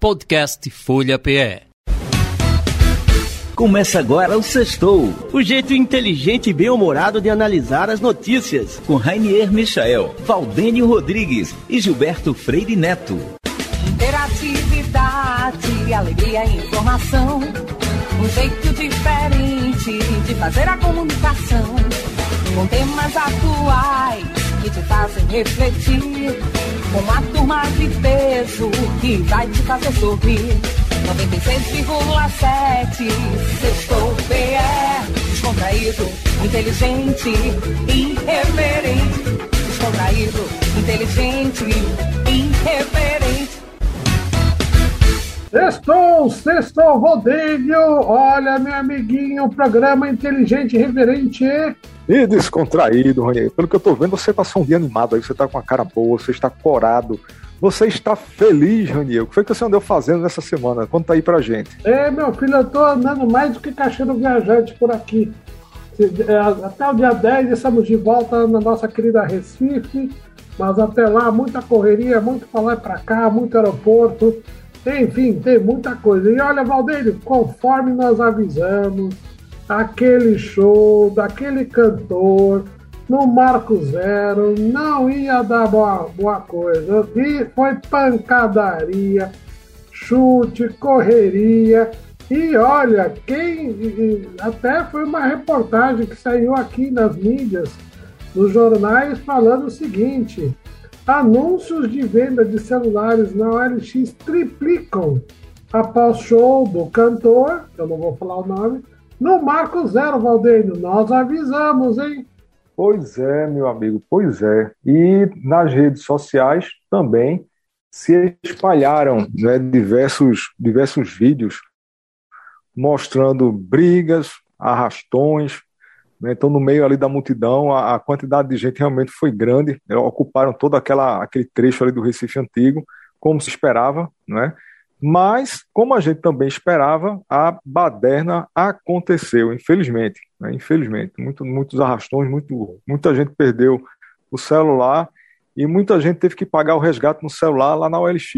Podcast Folha PE. Começa agora o Sextou. O jeito inteligente e bem-humorado de analisar as notícias. Com Rainier Michael, Valdênio Rodrigues e Gilberto Freire Neto. Interatividade, alegria e informação. Um jeito diferente de fazer a comunicação. Com temas atuais que te fazem refletir. Uma turma de peso que vai te fazer sorrir. 96,7 Sextou PE Descontraído, inteligente, irreverente Descontraído, inteligente, irreverente Sextou, sextou, Rodrigo! Olha, meu amiguinho, programa inteligente, reverente e descontraído, Rony. Pelo que eu tô vendo, você um dia animado aí, você tá com a cara boa, você está corado. Você está feliz, Raniel? O que foi que você andou fazendo nessa semana? Conta aí pra gente. É, meu filho, eu tô andando mais do que caixeiro viajante por aqui. É, até o dia 10 estamos de volta na nossa querida Recife, mas até lá muita correria, muito pra lá e pra cá, muito aeroporto. Enfim, tem muita coisa. E olha, Valdeiro, conforme nós avisamos, aquele show daquele cantor no Marco Zero não ia dar boa, boa coisa. E foi pancadaria, chute, correria. E olha, quem. Até foi uma reportagem que saiu aqui nas mídias, nos jornais, falando o seguinte: anúncios de venda de celulares na OLX triplicam após show do cantor, eu não vou falar o nome, no Marco Zero, Valdênio. Nós avisamos, hein? Pois é, meu amigo, pois é. E nas redes sociais também se espalharam né, diversos, diversos vídeos mostrando brigas, arrastões. Né? Então, no meio ali da multidão, a, a, quantidade de gente realmente foi grande. Ocuparam todo aquela, aquele trecho ali do Recife Antigo, como se esperava, né? Mas, como a gente também esperava, a baderna aconteceu, infelizmente. Né? Infelizmente. Muito, muitos arrastões, muito, muita gente perdeu o celular e muita gente teve que pagar o resgate no celular lá na OLX.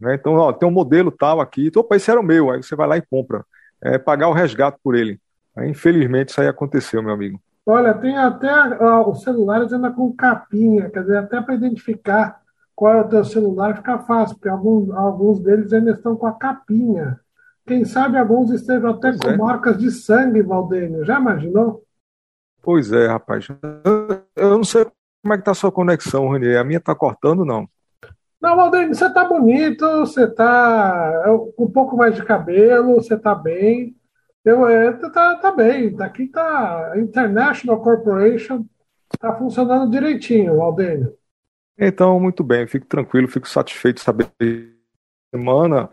Né? Então, ó, tem um modelo tal aqui, opa, esse era o meu, aí você vai lá e compra. É, pagar o resgate por ele. Aí, infelizmente, isso aí aconteceu, meu amigo. Olha, tem até ó, os celulares ainda com capinha, quer dizer, até para identificar qual é o teu celular, fica fácil, porque alguns, alguns deles ainda estão com a capinha. Quem sabe alguns estejam até pois com é. marcas de sangue, Valdênio. Já imaginou? Pois é, rapaz. Eu não sei como é que tá a sua conexão, Renier. A minha tá cortando, não? Não, Valdênio, você tá bonito, você tá com um pouco mais de cabelo, você tá bem. Eu, é, tá, tá bem. Daqui tá International Corporation, tá funcionando direitinho, Valdênio. Então, muito bem, fico tranquilo, fico satisfeito de saber semana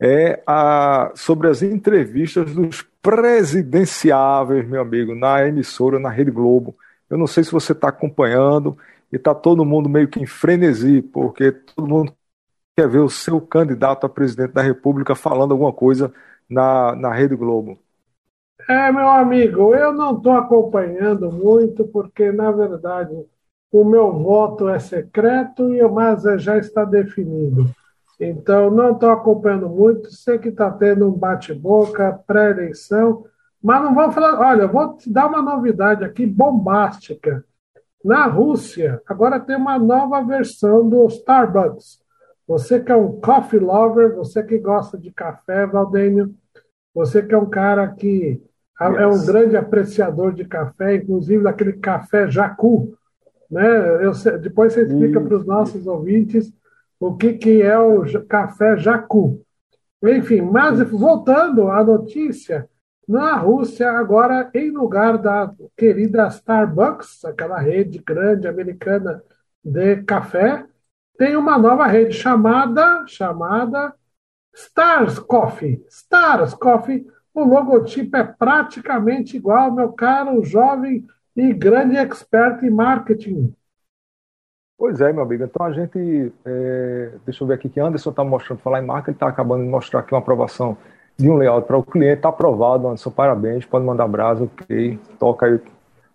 é a, sobre as entrevistas dos presidenciáveis, meu amigo, na emissora, na Rede Globo. Eu não sei se você está acompanhando e está todo mundo meio que em frenesi, porque todo mundo quer ver o seu candidato a presidente da República falando alguma coisa na, na Rede Globo. É, meu amigo, eu não estou acompanhando muito, porque, na verdade, o meu voto é secreto, mas já está definido. Então, não estou acompanhando muito, sei que está tendo um bate-boca, pré-eleição, mas não vou falar. Olha, vou te dar uma novidade aqui bombástica. Na Rússia, agora tem uma nova versão do Starbucks. Você que é um coffee lover, você que gosta de café, Valdênio, você que é um cara que é um grande apreciador de café, inclusive daquele café Jacu, né? Eu, depois você explica para os nossos ouvintes o que, que é o café Jacu. Enfim, mas voltando à notícia, na Rússia, agora, em lugar da querida Starbucks, aquela rede grande americana de café, tem uma nova rede chamada, chamada Stars Coffee. Stars Coffee, o logotipo é praticamente igual, meu caro jovem e grande expert em marketing. Pois é, meu amigo. Então a gente. É, deixa eu ver aqui que Anderson está mostrando falar em marca, ele está acabando de mostrar aqui uma aprovação de um layout para o cliente. Está aprovado, Anderson. Parabéns. Pode mandar brasa, ok. Toca aí,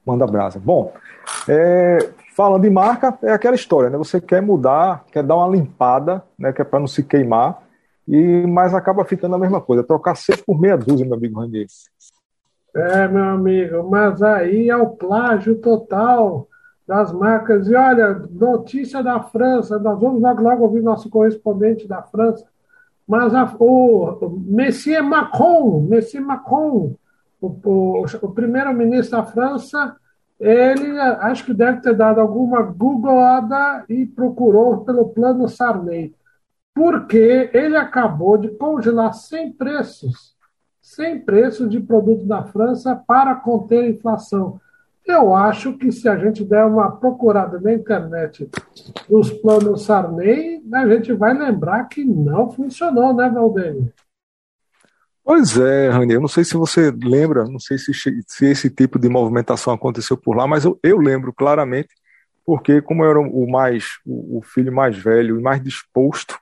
manda brasa. Bom, é, falando de marca, é aquela história, né? Você quer mudar, quer dar uma limpada, né? Que é para não se queimar. e mas acaba ficando a mesma coisa, trocar seis por meia dúzia, meu amigo Randir. É, meu amigo, mas aí é o plágio total das marcas. E olha, notícia da França, nós vamos logo, logo ouvir nosso correspondente da França, mas a, o Monsieur Macron, Monsieur Macron, o, o, o primeiro-ministro da França, ele acho que deve ter dado alguma googlada e procurou pelo plano Sarney, porque ele acabou de congelar sem preços, sem preços de produtos da França para conter a inflação. Eu acho que se a gente der uma procurada na internet dos planos Sarney, a gente vai lembrar que não funcionou, né, Valdênio? Pois é, Rani, eu não sei se você lembra, não sei se, se esse tipo de movimentação aconteceu por lá, mas eu, eu lembro claramente, porque como eu era o mais o, o filho mais velho e mais disposto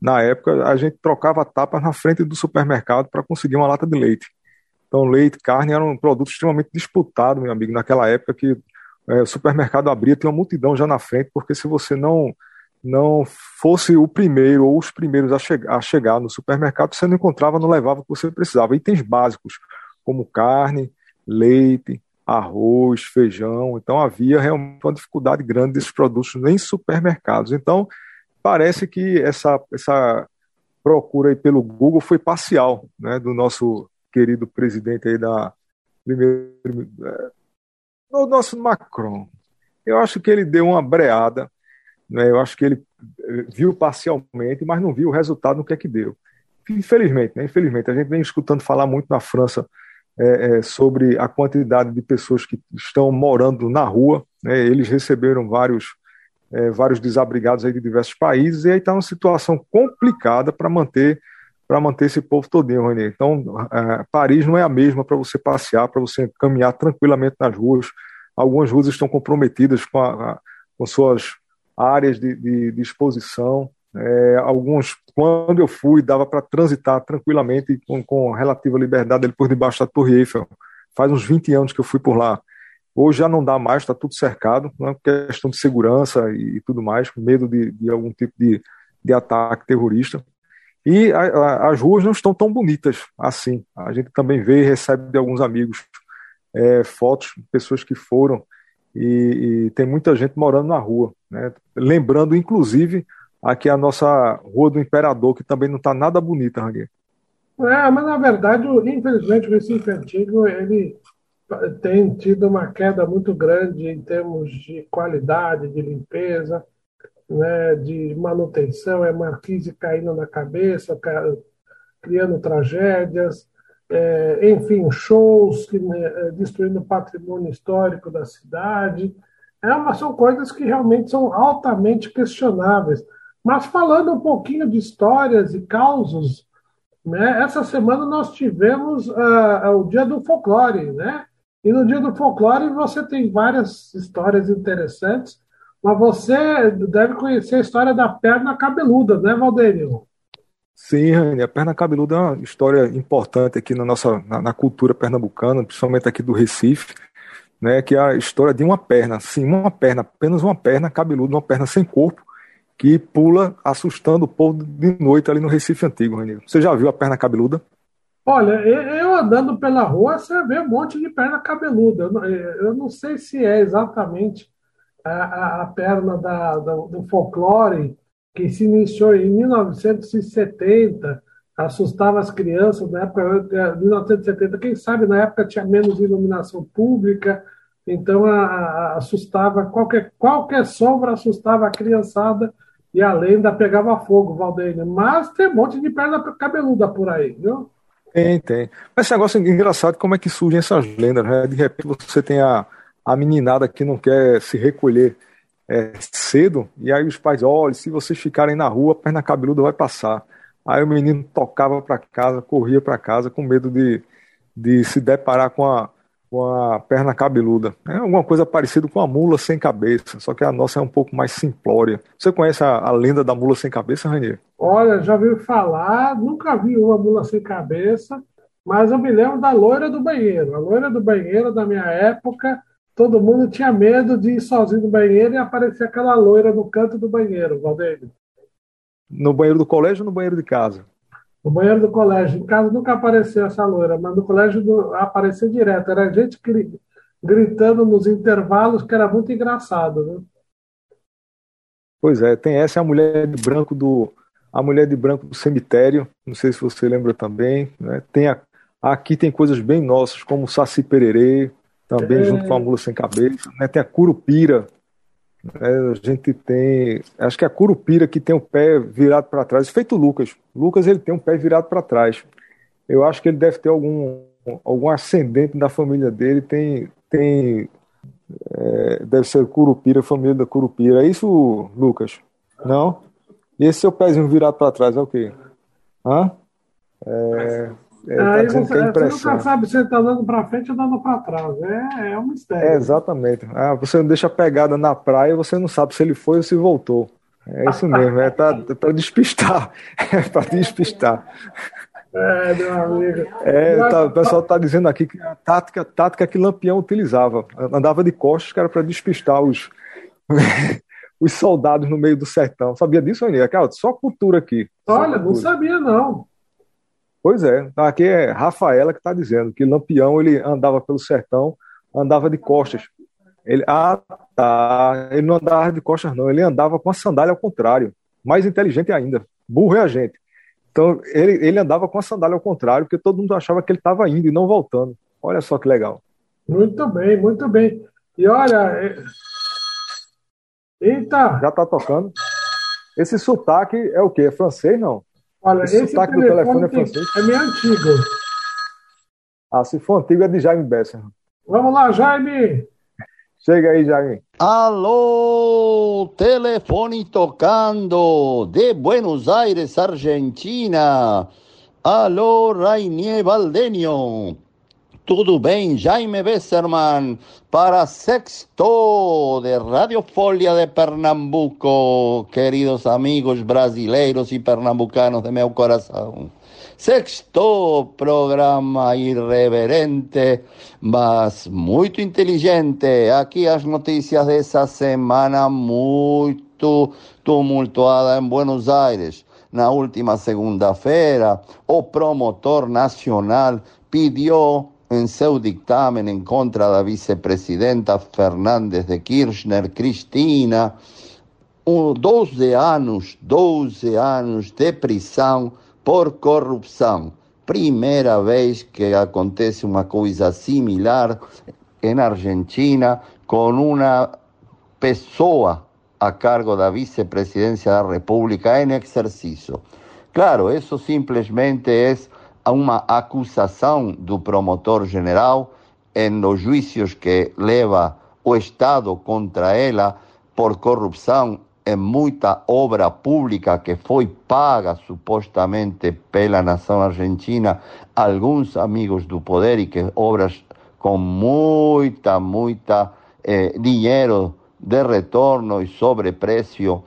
na época, a gente trocava tapas na frente do supermercado para conseguir uma lata de leite. Então, leite, carne era um produto extremamente disputado, meu amigo, naquela época que é, o supermercado abria, tinha uma multidão já na frente, porque se você não não fosse o primeiro ou os primeiros a, che a chegar no supermercado, você não encontrava, não levava o que você precisava. Itens básicos, como carne, leite, arroz, feijão. Então havia realmente uma dificuldade grande desses produtos em supermercados. Então parece que essa, essa procura aí pelo Google foi parcial, né, do nosso querido presidente aí da primeiro, é, do nosso Macron. Eu acho que ele deu uma breada né? Eu acho que ele eh, viu parcialmente, mas não viu o resultado no que é que deu. Infelizmente, né? infelizmente, a gente vem escutando falar muito na França é, é, sobre a quantidade de pessoas que estão morando na rua. Né? Eles receberam vários, é, vários desabrigados aí de diversos países e aí está uma situação complicada para manter para manter esse povo todinho, René. Então, Paris não é a mesma para você passear, para você caminhar tranquilamente nas ruas. Algumas ruas estão comprometidas com, a, com suas áreas de, de, de exposição. É, alguns, quando eu fui, dava para transitar tranquilamente com, com relativa liberdade ali por debaixo da Torre Eiffel. Faz uns 20 anos que eu fui por lá. Hoje já não dá mais, está tudo cercado, né, questão de segurança e, e, tudo mais, com medo de, de algum tipo de, de ataque terrorista. E a, a, as ruas não estão tão bonitas assim. A gente também vê e recebe de alguns amigos é, fotos de pessoas que foram e, e, tem muita gente morando na rua. Né? Lembrando, inclusive, aqui a nossa Rua do Imperador, que também não está nada bonita, Rangueiro. É, mas na verdade, infelizmente, o Recife Antigo ele tem tido uma queda muito grande em termos de qualidade, de limpeza, né, de manutenção, é marquise caindo na cabeça, criando tragédias é, enfim, shows que, né, é, destruindo o patrimônio histórico da cidade. É são coisas que realmente são altamente questionáveis. Mas falando um pouquinho de histórias e causos, né, essa semana nós tivemos uh, o Dia do Folclore, né? E no Dia do Folclore você tem várias histórias interessantes, mas você deve conhecer a história da perna cabeluda, né, Valdênio? Sim, Rani, a perna cabeluda é uma história importante aqui na nossa na, na, cultura pernambucana, principalmente aqui do Recife, né, que é a história de uma perna, sim, uma perna, apenas uma perna cabeluda, uma perna sem corpo, que pula assustando o povo de noite ali no Recife Antigo, Rani. Você já viu a perna cabeluda? Olha, eu andando pela rua, você vê um monte de perna cabeluda. Eu não sei se é exatamente a, a perna da, do folclore que se iniciou em 1970, assustava as crianças na época, 1970, quem sabe na época tinha menos iluminação pública, então a, a, assustava, qualquer, qualquer sombra assustava a criançada e a lenda pegava fogo, Valdeir. Mas tem um monte de perna cabeluda por aí, viu? Tem, tem. Mas esse negócio é engraçado, como é que surgem essas lendas, né? De repente você tem a, a meninada que não quer se recolher é, cedo, e aí os pais, olha, se vocês ficarem na rua, a perna cabeluda vai passar. Aí o menino tocava para casa, corria para casa com medo de, de se deparar com a, com a perna cabeluda. É alguma coisa parecida com a mula sem cabeça, só que a nossa é um pouco mais simplória. Você conhece a, a lenda da mula sem cabeça, Ranier? Olha, já ouvi falar, nunca vi uma mula sem cabeça, mas eu me lembro da loira do banheiro. A loira do banheiro da minha época todo mundo tinha medo de ir sozinho no banheiro e aparecer aquela loira no canto do banheiro, Valdeir. No banheiro do colégio ou no banheiro de casa? No banheiro do colégio. Em casa nunca apareceu essa loira, mas no colégio apareceu direto. Era gente gritando nos intervalos, que era muito engraçado, né? Pois é, tem essa a mulher de branco do a mulher de branco do cemitério, não sei se você lembra também, né? Tem a, aqui tem coisas bem nossas, como o Saci Pererê, também é. junto com a mula sem cabeça, né? Tem a Curupira, né? a gente tem, acho que é a Curupira que tem o pé virado para trás, feito o Lucas. Lucas ele tem um pé virado para trás. Eu acho que ele deve ter algum algum ascendente da família dele tem tem é, deve ser Curupira, família da Curupira. É isso, Lucas? Não? E esse seu pezinho virado para trás é o quê? Hã? É, é, tá Aí você, é você nunca sabe se ele está andando para frente ou andando para trás. É, é um mistério. É, exatamente. Ah, você não deixa a pegada na praia você não sabe se ele foi ou se voltou. É isso mesmo, é para despistar. É para despistar. É, meu amigo. É, tá, o pessoal está dizendo aqui que a tática, tática que Lampião utilizava. Andava de costas, que era para despistar os, os soldados no meio do sertão. Sabia disso, Aninha? Só cultura aqui. Olha, cultura. não sabia, não. Pois é, aqui é Rafaela que está dizendo que Lampião ele andava pelo sertão, andava de costas. Ele, ah, tá. Ele não andava de costas, não. Ele andava com a sandália ao contrário. Mais inteligente ainda. Burro é a gente. Então, ele, ele andava com a sandália ao contrário, porque todo mundo achava que ele estava indo e não voltando. Olha só que legal. Muito bem, muito bem. E olha. É... Eita! Já está tocando. Esse sotaque é o quê? É francês, não? Olha, esse, esse telefone do telefone é francês. É meio antigo. Ah, se for antigo é de Jaime Besser. Vamos lá, Jaime! Chega aí, Jaime. Alô, telefone tocando de Buenos Aires, Argentina. Alô, Rainier Valdenio. Tudo bem, Jaime Besserman, para Sexto de Radio Folia de Pernambuco, queridos amigos brasileiros e pernambucanos de meu coração. Sexto programa irreverente, mas muito inteligente. Aqui as notícias dessa semana muito tumultuada em Buenos Aires. Na última segunda-feira, o promotor nacional pediu em seu dictamen em contra da vicepresidenta Fernandes de Kirchner, Cristina, 12 anos, 12 anos de prisão por corrupção. Primeira vez que acontece uma coisa similar em Argentina com uma pessoa a cargo da vicepresidência da República em exercício. Claro, isso simplesmente é uma acusação do promotor general em los juízos que leva o Estado contra ela por corrupção em muita obra pública que foi paga supostamente pela nação argentina, alguns amigos do poder e que obras com muita, muita eh, dinheiro de retorno e sobrepreço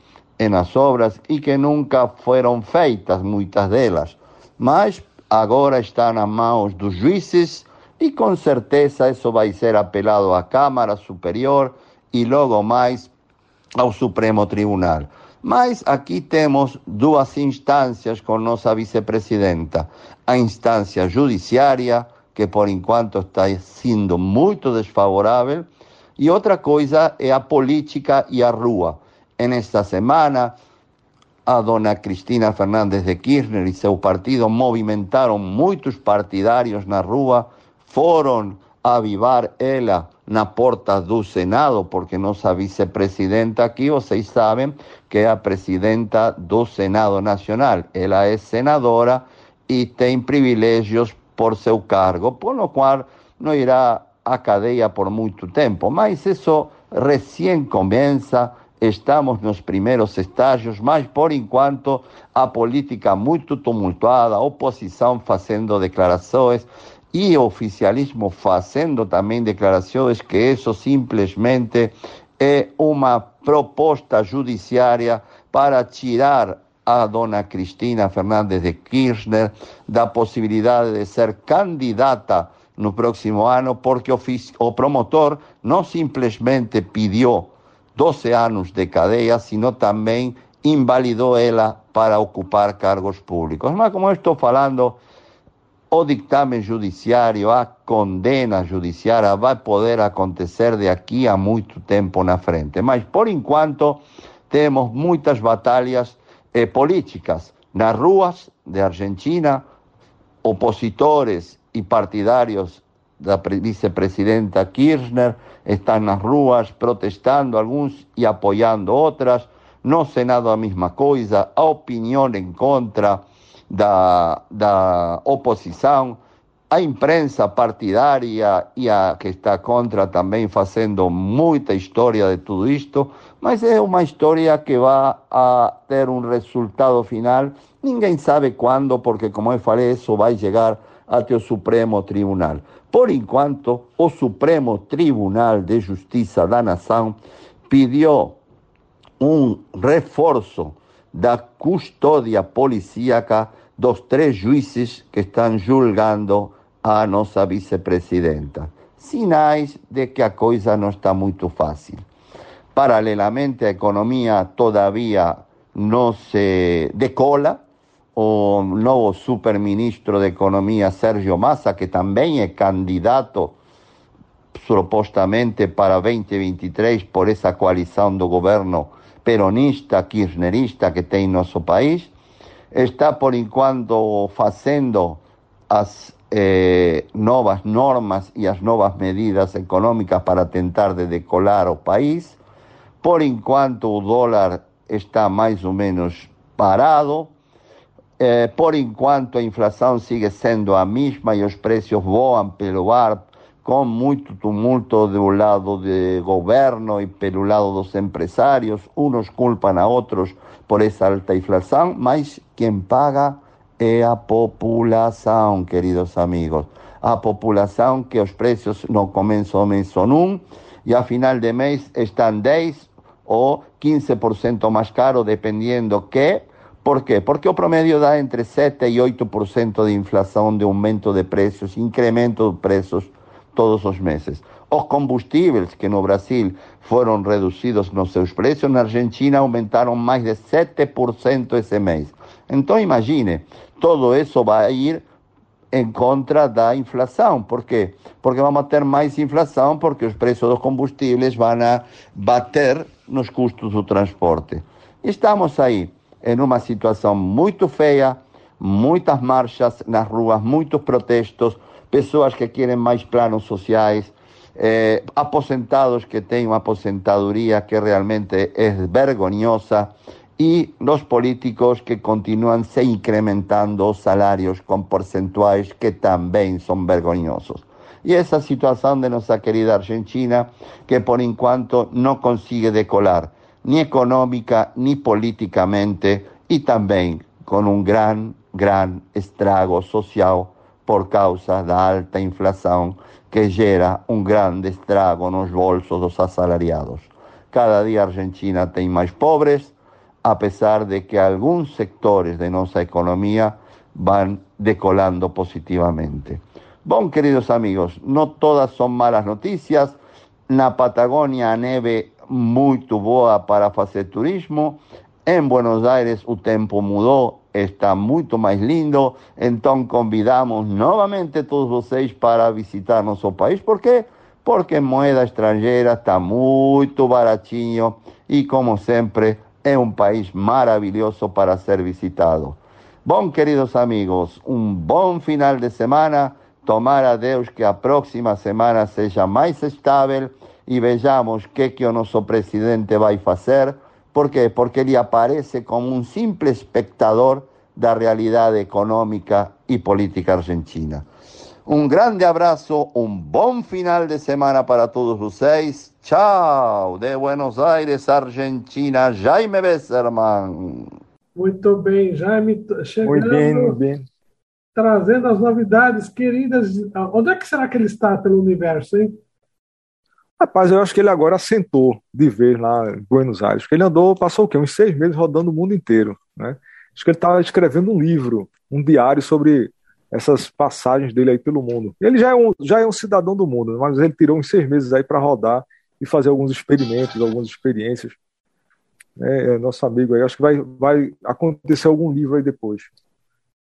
nas obras e que nunca foram feitas, muitas delas. Mas agora está nas mãos dos juízes e com certeza isso vai ser apelado à Câmara Superior e logo mais ao Supremo Tribunal. Mas aqui temos duas instâncias com nossa vicepresidenta. A instância judiciária, que por enquanto está sendo muito desfavorável, e outra coisa é a política e a rua. Nesta semana, a dona Cristina Fernández de Kirchner e seu partido movimentaram muitos partidários na rua, foram avivar ela na porta do Senado, porque nossa vice-presidenta aqui, vocês sabem que é a presidenta do Senado Nacional. Ela é senadora e tem privilégios por seu cargo, por lo qual não irá à cadeia por muito tempo. Mas isso recém começa, estamos nos primeiros estágios, mas por enquanto a política muito tumultuada, a oposição fazendo declarações y oficialismo haciendo también declaraciones que eso simplemente es una proposta judiciaria para tirar a dona Cristina Fernández de Kirchner da posibilidad de ser candidata no próximo año porque o, promotor no simplemente pidió 12 años de cadea, sino también invalidó ella para ocupar cargos públicos. Mas como eu estou falando, o dictamen judiciário, a condena judiciária vai poder acontecer de aqui a muito tempo na frente. Mas, por enquanto, temos muitas batalhas eh, políticas nas ruas de Argentina, opositores e partidários da vicepresidenta Kirchner estão nas ruas protestando alguns e apoiando outras. No Senado a mesma coisa, a opinião em contra da, da oposição, a imprensa partidária e a que está contra também fazendo muita história de tudo isto, mas é uma história que vai a ter um resultado final. Ninguém sabe quando, porque, como eu falei, isso vai chegar até o Supremo Tribunal. Por enquanto, o Supremo Tribunal de Justiça da Nação pediu um reforço da custódia policíaca dos três juízes que estão julgando a nossa vice-presidenta. Sinais de que a coisa não está muito fácil. Paralelamente, a economia todavia não se decola. O novo superministro de Economia, Sérgio Massa, que também é candidato supostamente para 2023 por essa coalição do governo peronista, kirchnerista que tem nosso país, está por enquanto fazendo as eh, novas normas e as novas medidas econômicas para tentar de decolar o país. Por enquanto o dólar está mais ou menos parado. Eh, por enquanto a inflação sigue sendo a mesma e os preços voam pelo ar com muito tumulto do lado do governo e pelo lado dos empresários. Uns culpam a outros por essa alta inflação, mas quem paga é a população, queridos amigos. A população que os preços no começo do mês são um e a final de mês estão 10 ou 15% mais caro, dependendo que. Por quê? Porque o promédio dá entre 7 e 8% de inflação, de aumento de preços, incremento de preços todos os meses. Os combustíveis, que no Brasil foram reduzidos nos seus preços, na Argentina aumentaram mais de 7% esse mês. Então, imagine, todo isso vai ir em contra da inflação. Por quê? Porque vamos ter mais inflação, porque os preços dos combustíveis vão bater nos custos do transporte. Estamos aí em uma situação muito feia, muitas marchas nas ruas, muitos protestos, pessoas que querem mais planos sociais, eh, aposentados que têm uma aposentadoria que realmente é vergonhosa e os políticos que continuam se incrementando os salários com que também são vergonhosos. E essa situação de nossa querida Argentina, que por enquanto não consegue decolar, nem econômica, nem politicamente, e também com um grande, grande estrago social por causa da alta inflação que gera um grande estrago nos bolsos dos assalariados. Cada dia a Argentina tem mais pobres, apesar de que alguns sectores de nossa economia vão decolando positivamente. Bom, queridos amigos, não todas são malas notícias. Na Patagônia, a neve muito boa para fazer turismo. Em Buenos Aires, o tempo mudou está muito mais lindo. Então convidamos novamente todos vocês para visitar nosso país. Por quê? Porque moeda estrangeira está muito baratinho e, como sempre, é um país maravilhoso para ser visitado. Bom, queridos amigos, um bom final de semana. Tomara a Deus que a próxima semana seja mais estável e vejamos o que, que o nosso presidente vai fazer por quê? Porque ele aparece como um simples espectador da realidade econômica e política argentina. Um grande abraço, um bom final de semana para todos vocês. Tchau, de Buenos Aires, Argentina, Jaime Besserman. Muito bem, Jaime, chegando, Muito bem, muito bem. trazendo as novidades queridas. Onde é que será que ele está pelo universo, hein? Rapaz, eu acho que ele agora assentou de vez lá em Buenos Aires, porque ele andou, passou o quê? Uns seis meses rodando o mundo inteiro, né? Acho que ele estava escrevendo um livro, um diário sobre essas passagens dele aí pelo mundo. Ele já é um, já é um cidadão do mundo, mas ele tirou uns seis meses aí para rodar e fazer alguns experimentos, algumas experiências. é, é, nosso amigo aí. Acho que vai, vai acontecer algum livro aí depois.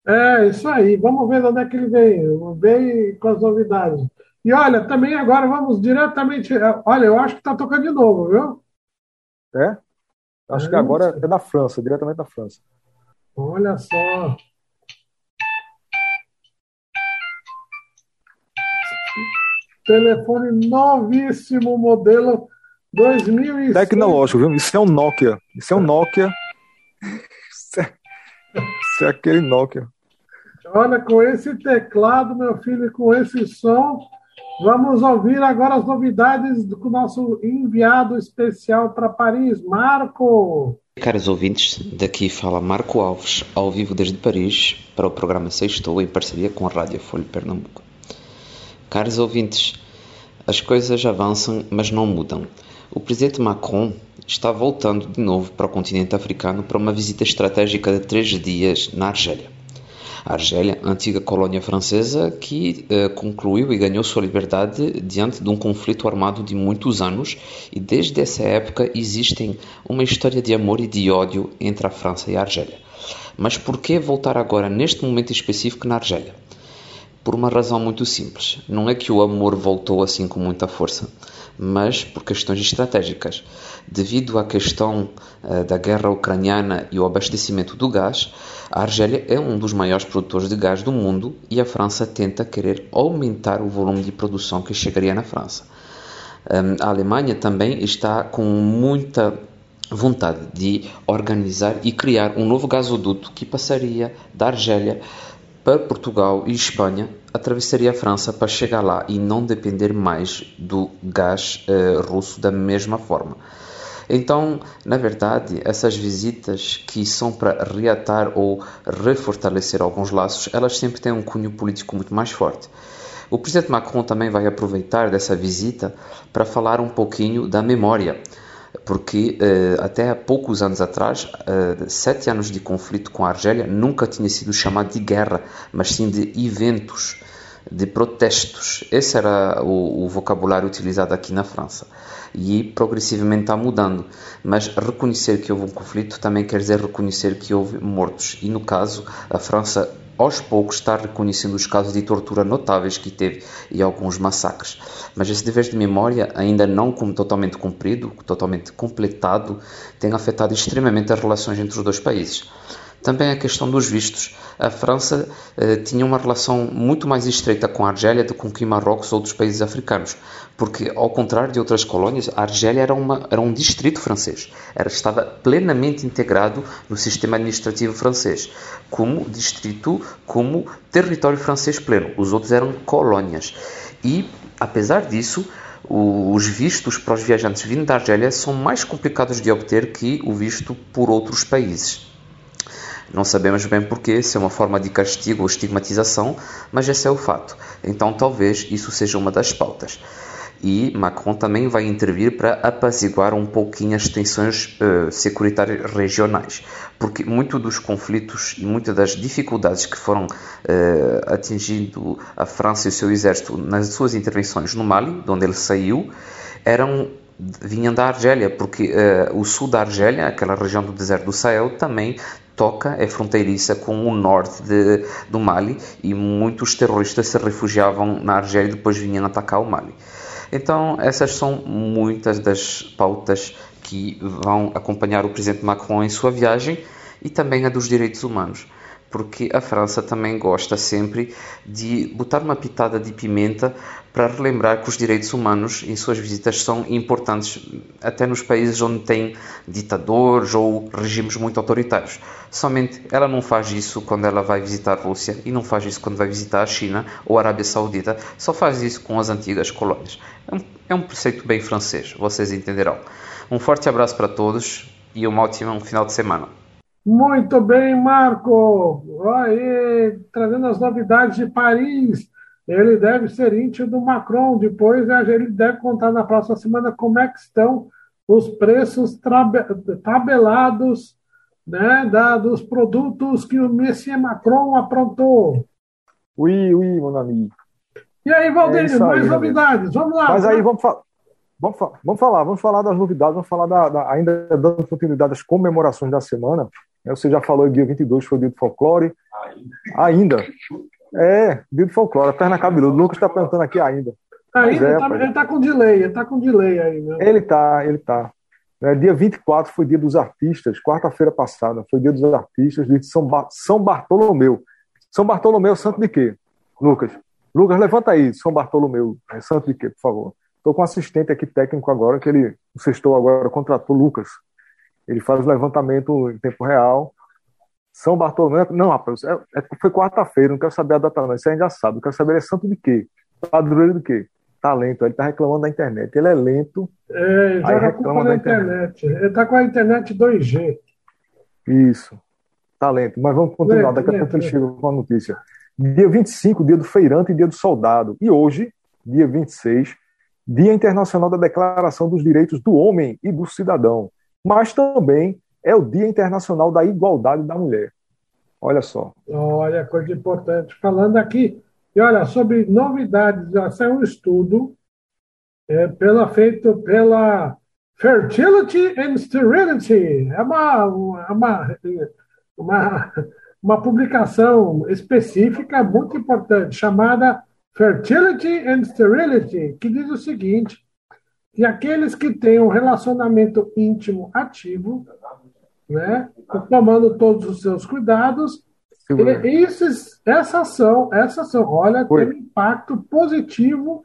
É, isso aí. Vamos ver de onde é que ele veio. Vem com as novidades. E olha, também agora vamos diretamente. Olha, eu acho que está tocando de novo, viu? É? Acho é, que agora é da França, diretamente da França. Olha só. Telefone novíssimo, modelo 2006. Tecnológico, viu? Isso é um Nokia. Isso é um Nokia. Isso é, isso é aquele Nokia. Olha, com esse teclado, meu filho, com esse som, vamos ouvir agora as novidades do nosso enviado especial para Paris, Marco. Caros ouvintes, daqui fala Marco Alves, ao vivo desde Paris, para o programa Sextou, em parceria com a Rádio Folha Pernambuco. Caros ouvintes, as coisas avançam, mas não mudam. O presidente Macron está voltando de novo para o continente africano para uma visita estratégica de três dias na Argélia. A Argélia, antiga colônia francesa, que eh, concluiu e ganhou sua liberdade diante de um conflito armado de muitos anos, e desde essa época existem uma história de amor e de ódio entre a França e a Argélia. Mas por que voltar agora, neste momento específico, na Argélia? Por uma razão muito simples. Não é que o amor voltou assim com muita força, mas por questões estratégicas. Devido à questão uh, da guerra ucraniana e o abastecimento do gás, a Argélia é um dos maiores produtores de gás do mundo e a França tenta querer aumentar o volume de produção que chegaria na França. Um, a Alemanha também está com muita vontade de organizar e criar um novo gasoduto que passaria da Argélia para Portugal e Espanha, atravessaria a França para chegar lá e não depender mais do gás uh, russo da mesma forma. Então, na verdade, essas visitas que são para reatar ou refortalecer alguns laços, elas sempre têm um cunho político muito mais forte. O presidente Macron também vai aproveitar dessa visita para falar um pouquinho da memória porque uh, até há poucos anos atrás, uh, sete anos de conflito com a Argélia nunca tinha sido chamado de guerra, mas sim de eventos, de protestos. Esse era o, o vocabulário utilizado aqui na França. E progressivamente está mudando. Mas reconhecer que houve um conflito também quer dizer reconhecer que houve mortos. E no caso, a França aos poucos está reconhecendo os casos de tortura notáveis que teve e alguns massacres. Mas esse dever de memória, ainda não como totalmente cumprido, totalmente completado, tem afetado extremamente as relações entre os dois países. Também a questão dos vistos. A França eh, tinha uma relação muito mais estreita com a Argélia do que com Marrocos ou outros países africanos, porque, ao contrário de outras colônias, a Argélia era, uma, era um distrito francês, era, estava plenamente integrado no sistema administrativo francês, como distrito, como território francês pleno. Os outros eram colônias. E, apesar disso, os vistos para os viajantes vindo da Argélia são mais complicados de obter que o visto por outros países. Não sabemos bem porquê, se é uma forma de castigo ou estigmatização, mas esse é o fato. Então talvez isso seja uma das pautas. E Macron também vai intervir para apaziguar um pouquinho as tensões uh, securitárias regionais, porque muito dos conflitos e muitas das dificuldades que foram uh, atingindo a França e o seu exército nas suas intervenções no Mali, de onde ele saiu, eram vinham da Argélia, porque uh, o sul da Argélia, aquela região do deserto do Sahel, também toca, é fronteiriça com o norte de, do Mali. E muitos terroristas se refugiavam na Argélia e depois vinham atacar o Mali. Então, essas são muitas das pautas que vão acompanhar o presidente Macron em sua viagem e também a dos direitos humanos porque a França também gosta sempre de botar uma pitada de pimenta para relembrar que os direitos humanos em suas visitas são importantes até nos países onde tem ditadores ou regimes muito autoritários. Somente ela não faz isso quando ela vai visitar a Rússia e não faz isso quando vai visitar a China ou a Arábia Saudita, só faz isso com as antigas colônias. É um, é um preceito bem francês, vocês entenderão. Um forte abraço para todos e um ótimo final de semana. Muito bem, Marco. Aí, trazendo as novidades de Paris. Ele deve ser íntimo do Macron. Depois ele deve contar na próxima semana como é que estão os preços tabelados né, da, dos produtos que o Messias Macron aprontou. Oui, oui, mon ami. E aí, Valdênio, é mais novidades? Vamos lá. Mas aí vamos falar. Vamos, fa vamos, falar, vamos falar das novidades, vamos falar da, da, ainda dando continuidade às comemorações da semana. Você já falou, dia 22 foi o dia do folclore. Ainda. É, dia do folclore, perna cabeluda. O Lucas está perguntando aqui ainda. Ainda, é, tá, ele está com delay, ele está com delay aí. Né? Ele está, ele está. É, dia 24 foi dia dos artistas, quarta-feira passada foi dia dos artistas de São, ba São Bartolomeu. São Bartolomeu santo de quê, Lucas? Lucas, levanta aí, São Bartolomeu, é santo de quê, por favor? Estou com um assistente aqui técnico agora, que ele, o sextou agora, contratou Lucas. Ele faz o levantamento em tempo real. São Bartolomeu, não, rapaz, é, é, foi quarta-feira, não quero saber a data não, isso a gente já sabe. Eu quero saber ele é santo de quê? Padroeiro de quê? Talento, ele está reclamando da internet. Ele é lento. É, ele joga reclama da internet. internet. Ele está com a internet 2G. Isso. Talento. Mas vamos continuar, lento, daqui a pouco ele chega com a notícia. Dia 25, dia do feirante e dia do soldado. E hoje, dia 26, Dia Internacional da Declaração dos Direitos do Homem e do Cidadão. Mas também é o Dia Internacional da Igualdade da Mulher. Olha só. Olha, coisa importante. Falando aqui, e olha, sobre novidades, já saiu um estudo é, pela, feito pela Fertility and Sterility. É uma, uma, uma, uma publicação específica muito importante, chamada Fertility and Sterility, que diz o seguinte: que aqueles que têm um relacionamento íntimo ativo, né, tomando todos os seus cuidados, esses, essa ação, essa ação, olha, Oi. tem um impacto positivo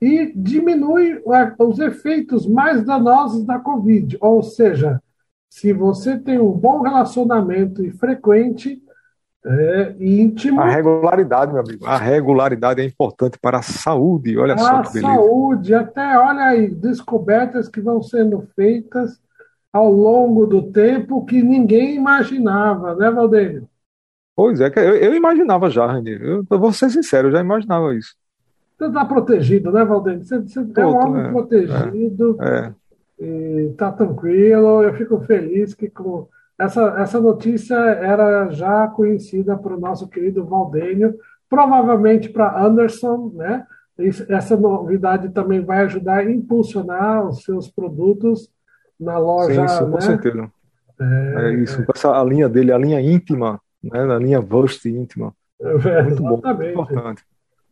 e diminui os efeitos mais danosos da Covid. Ou seja, se você tem um bom relacionamento e frequente, é, íntimo. A regularidade, meu amigo. A regularidade é importante para a saúde. Olha a só que beleza. saúde, até olha aí, descobertas que vão sendo feitas ao longo do tempo que ninguém imaginava, né, Valdênio? Pois é, eu, eu imaginava já, Rani. Eu, eu vou ser sincero, eu já imaginava isso. Você está protegido, né, Valdênio? Você, você é um homem é, protegido, é, está tranquilo. Eu fico feliz que com essa, essa notícia era já conhecida para o nosso querido Valdênio, provavelmente para Anderson, né? Essa novidade também vai ajudar a impulsionar os seus produtos na loja. Sim, sim com né? certeza. É, é isso, é. essa a linha dele, a linha íntima, né, na linha Bust íntima. É, muito bom, importante.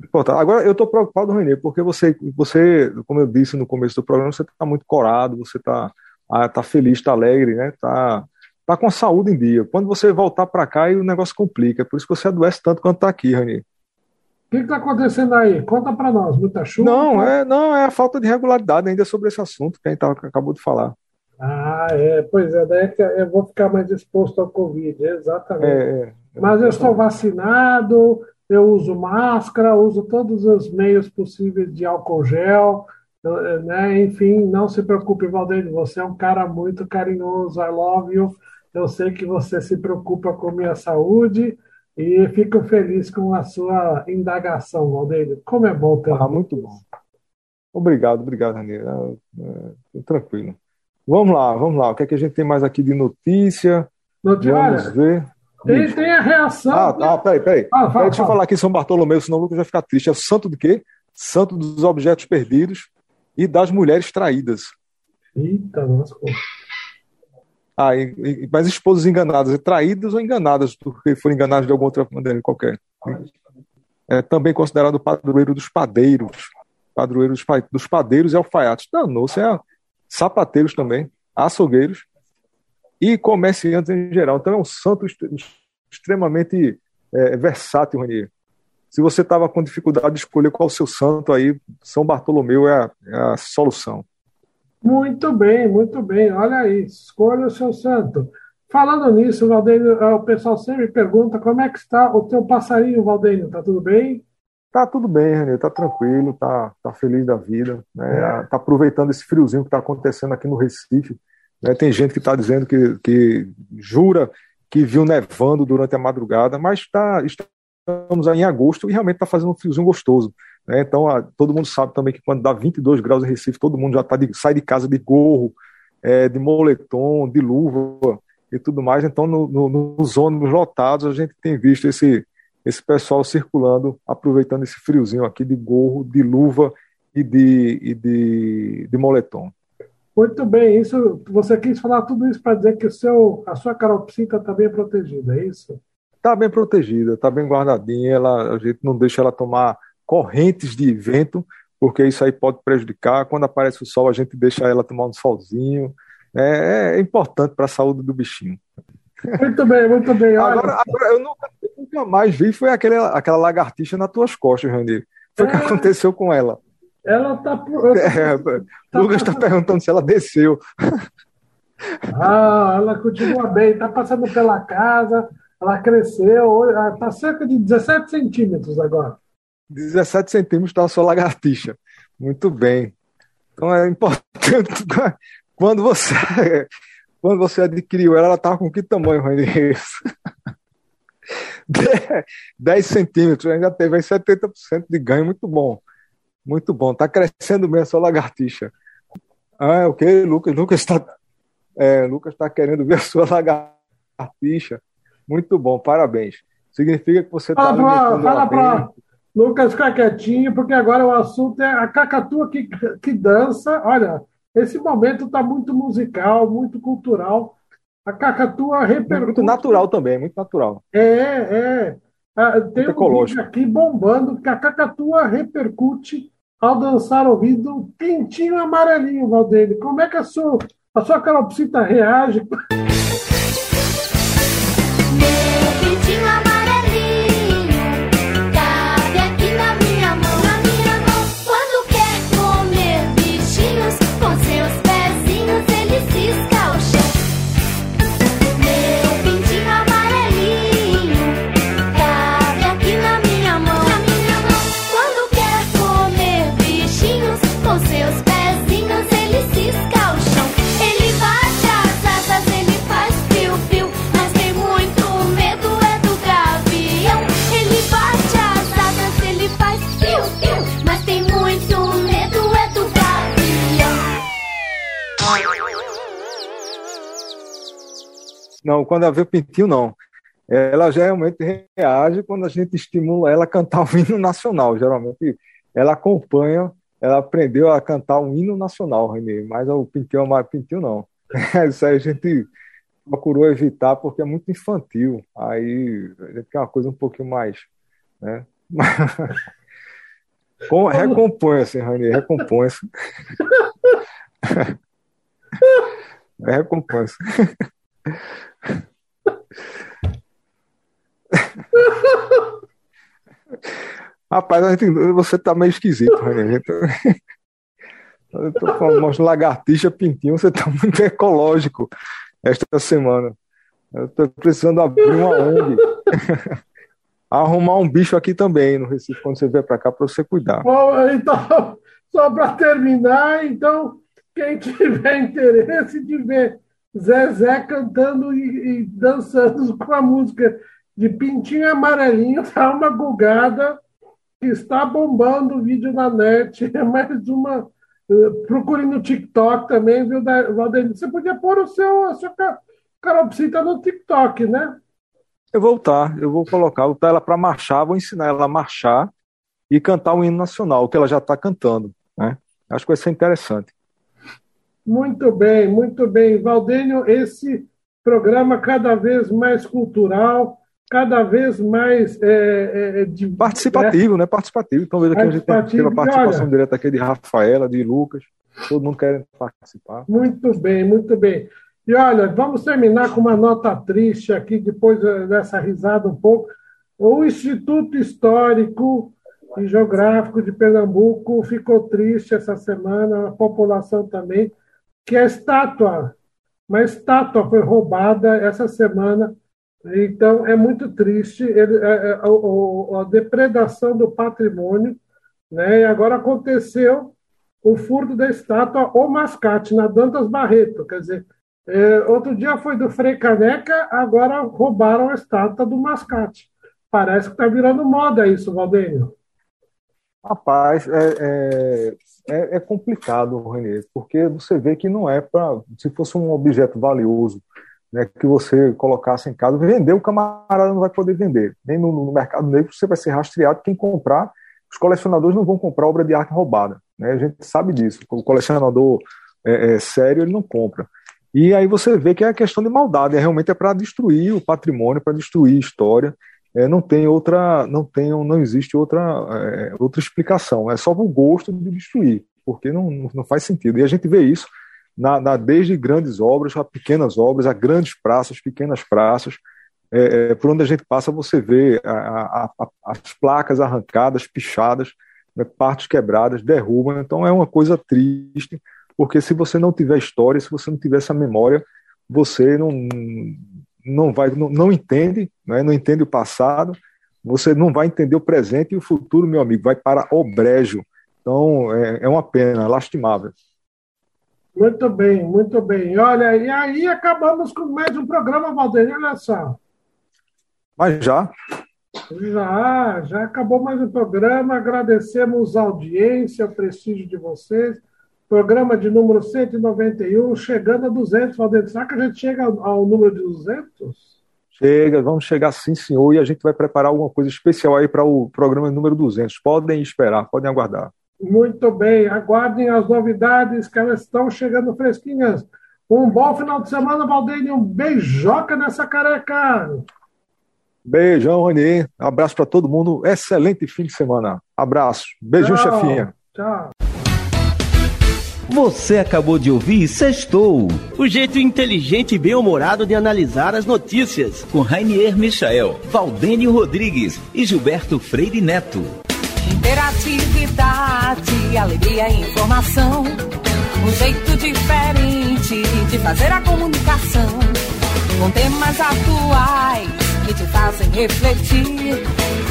importante. Agora, eu estou preocupado, Renê, porque você, você, como eu disse no começo do programa, você está muito corado, você está ah, tá feliz, está alegre, né? Tá, tá com a saúde em dia. Quando você voltar para cá, o negócio complica. Por isso que você adoece tanto quanto está aqui, Renê. O que está acontecendo aí? Conta para nós, muita chuva? Não, é, não, é a falta de regularidade ainda sobre esse assunto que a gente acabou de falar. Ah, é, pois é, daí é eu vou ficar mais exposto ao Covid, exatamente. É, é, Mas eu estou vacinado, eu uso máscara, uso todos os meios possíveis de álcool gel, né? enfim, não se preocupe, Valdeir, você é um cara muito carinhoso, I love you, eu sei que você se preocupa com minha saúde e fico feliz com a sua indagação, Valdeir. Como é bom ter. Ah, muito bom. Obrigado, obrigado, Ranier. É, é, tranquilo. Vamos lá, vamos lá. O que é que a gente tem mais aqui de notícia? Notícia. Vamos ver. Tem, tem a reação. Ah, tá, peraí, peraí. Ah, fala, deixa eu falar aqui São Bartolomeu, senão o Lucas vai ficar triste. É o santo de quê? Santo dos objetos perdidos e das mulheres traídas. Eita, nossa. Ah, e, e, mas esposas enganadas, traídas ou enganadas, porque foram enganadas de alguma outra maneira qualquer. É também considerado padroeiro dos padeiros. Padroeiro dos, dos padeiros e alfaiates. Não, não, você é sapateiros também, açougueiros e comerciantes em geral. Então é um santo extremamente é, versátil, Ranier. Se você estava com dificuldade de escolher qual o seu santo, aí São Bartolomeu é a, é a solução. Muito bem, muito bem. Olha aí, escolha o seu santo. Falando nisso, Valdênio, é, o pessoal sempre pergunta como é que está o teu passarinho, Valdênio. Tá tudo bem? Tá tudo bem, Renê, tá tranquilo, tá, tá feliz da vida, né? É. Tá aproveitando esse friozinho que tá acontecendo aqui no Recife. Né? Tem gente que está dizendo que, que jura que viu nevando durante a madrugada, mas tá, estamos aí em agosto e realmente está fazendo um friozinho gostoso. Né? Então, a, todo mundo sabe também que quando dá 22 graus em Recife, todo mundo já tá de, sai de casa de gorro, é, de moletom, de luva e tudo mais. Então, no, no, nos ônibus lotados, a gente tem visto esse esse pessoal circulando, aproveitando esse friozinho aqui de gorro, de luva e de, e de, de moletom. Muito bem, isso você quis falar tudo isso para dizer que o seu, a sua caropsita está bem protegida, é isso? Está bem protegida, está bem guardadinha, ela, a gente não deixa ela tomar correntes de vento, porque isso aí pode prejudicar. Quando aparece o sol, a gente deixa ela tomar um solzinho. É, é importante para a saúde do bichinho. Muito bem, muito bem. Olha. Agora, agora eu, nunca, nunca, mais vi foi aquele, aquela lagartixa nas tuas costas, Randir. Foi o é... que aconteceu com ela. Ela está. É, tá Lucas está perguntando se ela desceu. Ah, ela continua bem, está passando pela casa, ela cresceu, está cerca de 17 centímetros agora. 17 centímetros está a sua lagartixa. Muito bem. Então é importante. Quando você, quando você adquiriu ela, ela estava com que tamanho, Ranieri? 10 centímetros, ainda teve 70% de ganho, muito bom. Muito bom, está crescendo bem a sua lagartixa. Ah, é o que, Lucas? Lucas está é, Lucas está querendo ver a sua lagartixa. Muito bom, parabéns. Significa que você está alimentando Fala para Lucas ficar quietinho, porque agora o assunto é a cacatua que, que dança. Olha, esse momento está muito musical, muito cultural. A cacatua repercute... Muito natural também, muito natural. É, é. Ah, tem um vídeo aqui bombando que a cacatua repercute ao dançar ouvido quentinho amarelinho, Valdeir. Como é que a sua, a sua calopsita reage? Não, quando ela vê o pintinho, não. Ela geralmente reage quando a gente estimula ela a cantar o hino nacional. Geralmente ela acompanha, ela aprendeu a cantar o hino nacional, Renê, mas o pintinho, o pintinho não. Isso aí a gente procurou evitar porque é muito infantil. Aí a gente quer uma coisa um pouquinho mais. Né? Com, recomponha-se, Rani, recomponha-se. recomponha-se. Rapaz, gente, você tá meio esquisito, René. Eu tô falando lagartixa, pintinho, você tá muito ecológico esta semana. Eu tô precisando abrir uma ONG. Arrumar um bicho aqui também no Recife, quando você vier para cá, para você cuidar. Bom, então, só para terminar, então, quem tiver interesse de ver Zezé cantando e, e, dançando com a música de Pintinho Amarelinho, tá uma gugada que está bombando o vídeo na net. É mais uma. Uh, procure no TikTok também, viu, Valdeir? Você podia pôr o seu, a sua caropsita no TikTok, né? Eu vou voltar, eu vou colocar, vou botar ela para marchar, vou ensinar ela a marchar e cantar o hino nacional, que ela já está cantando. Né? Acho que vai ser interessante. Muito bem, muito bem. Valdênio, esse programa cada vez mais cultural, cada vez mais é, é, de, participativo, é, né? Participativo. Então veja que a gente tem a participação olha, direta aqui de Rafaela, de Lucas, todo mundo querendo participar. Muito bem, muito bem. E olha, vamos terminar com uma nota triste aqui, depois dessa risada um pouco. O Instituto Histórico e Geográfico de Pernambuco ficou triste essa semana, a população também que a estátua, uma estátua foi roubada essa semana. Então, é muito triste ele, a, é, a, é, a, depredação do patrimônio. Né? E agora aconteceu o furto da estátua O Mascate, na Dantas Barreto. Quer dizer, é, outro dia foi do Frei Caneca, agora roubaram a estátua do Mascate. Parece que está virando moda isso, Valdênio. Rapaz, é, é, é, é complicado, Renê, porque você vê que não é para. Se fosse um objeto valioso, né, que você colocasse em casa, vender, o camarada não vai poder vender. Nem no, no mercado negro você vai ser rastreado. Quem comprar, os colecionadores não vão comprar obra de arte roubada. Né? A gente sabe disso. O colecionador é, é, sério ele não compra. E aí você vê que é questão de maldade, é, realmente é para destruir o patrimônio, para destruir a história. É, não tem outra, não tem, não existe outra, é, outra explicação. É só o gosto de destruir, porque não, não faz sentido. E a gente vê isso na, na, desde grandes obras a pequenas obras, a grandes praças, pequenas praças. É, é, por onde a gente passa, você vê a, a, a, as placas arrancadas, pichadas, né, partes quebradas, derrubam. Então é uma coisa triste, porque se você não tiver história, se você não tiver essa memória, você não, não vai, não, não entende, né, não entende o passado, você não vai entender o presente e o futuro, meu amigo, vai para o brejo. Então é, é uma pena, lastimável. Muito bem, muito bem. Olha, e aí acabamos com mais um programa, Valdir, olha só. Mas já? Já, já acabou mais um programa. Agradecemos a audiência, o prestígio de vocês. Programa de número 191, chegando a 200, Valdir. Será que a gente chega ao, número de 200? Chega, vamos chegar sim, senhor, e a gente vai preparar alguma coisa especial aí para o programa número 200. Podem esperar, podem aguardar. Muito bem, aguardem as novidades que elas estão chegando fresquinhas. Um bom final de semana, Valdeir, um beijoca nessa careca. Beijão, Rony. Abraço para todo mundo. Excelente fim de semana. Abraço. Beijão, Tchau. chefinha. Tchau. Você acabou de ouvir Sextou, o jeito inteligente e bem-humorado de analisar as notícias, com Rainier Michael, Valdênio Rodrigues e Gilberto Freire Neto. Interatividade, alegria e informação. Um jeito diferente de fazer a comunicação. Com temas atuais que te fazem refletir.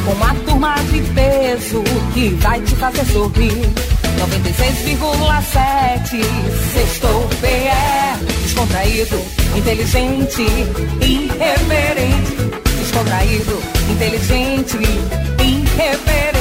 Com uma turma de peso que vai te fazer sorrir. 96,7. Sextou PE Descontraído, inteligente, irreverente. Descontraído, inteligente, irreverente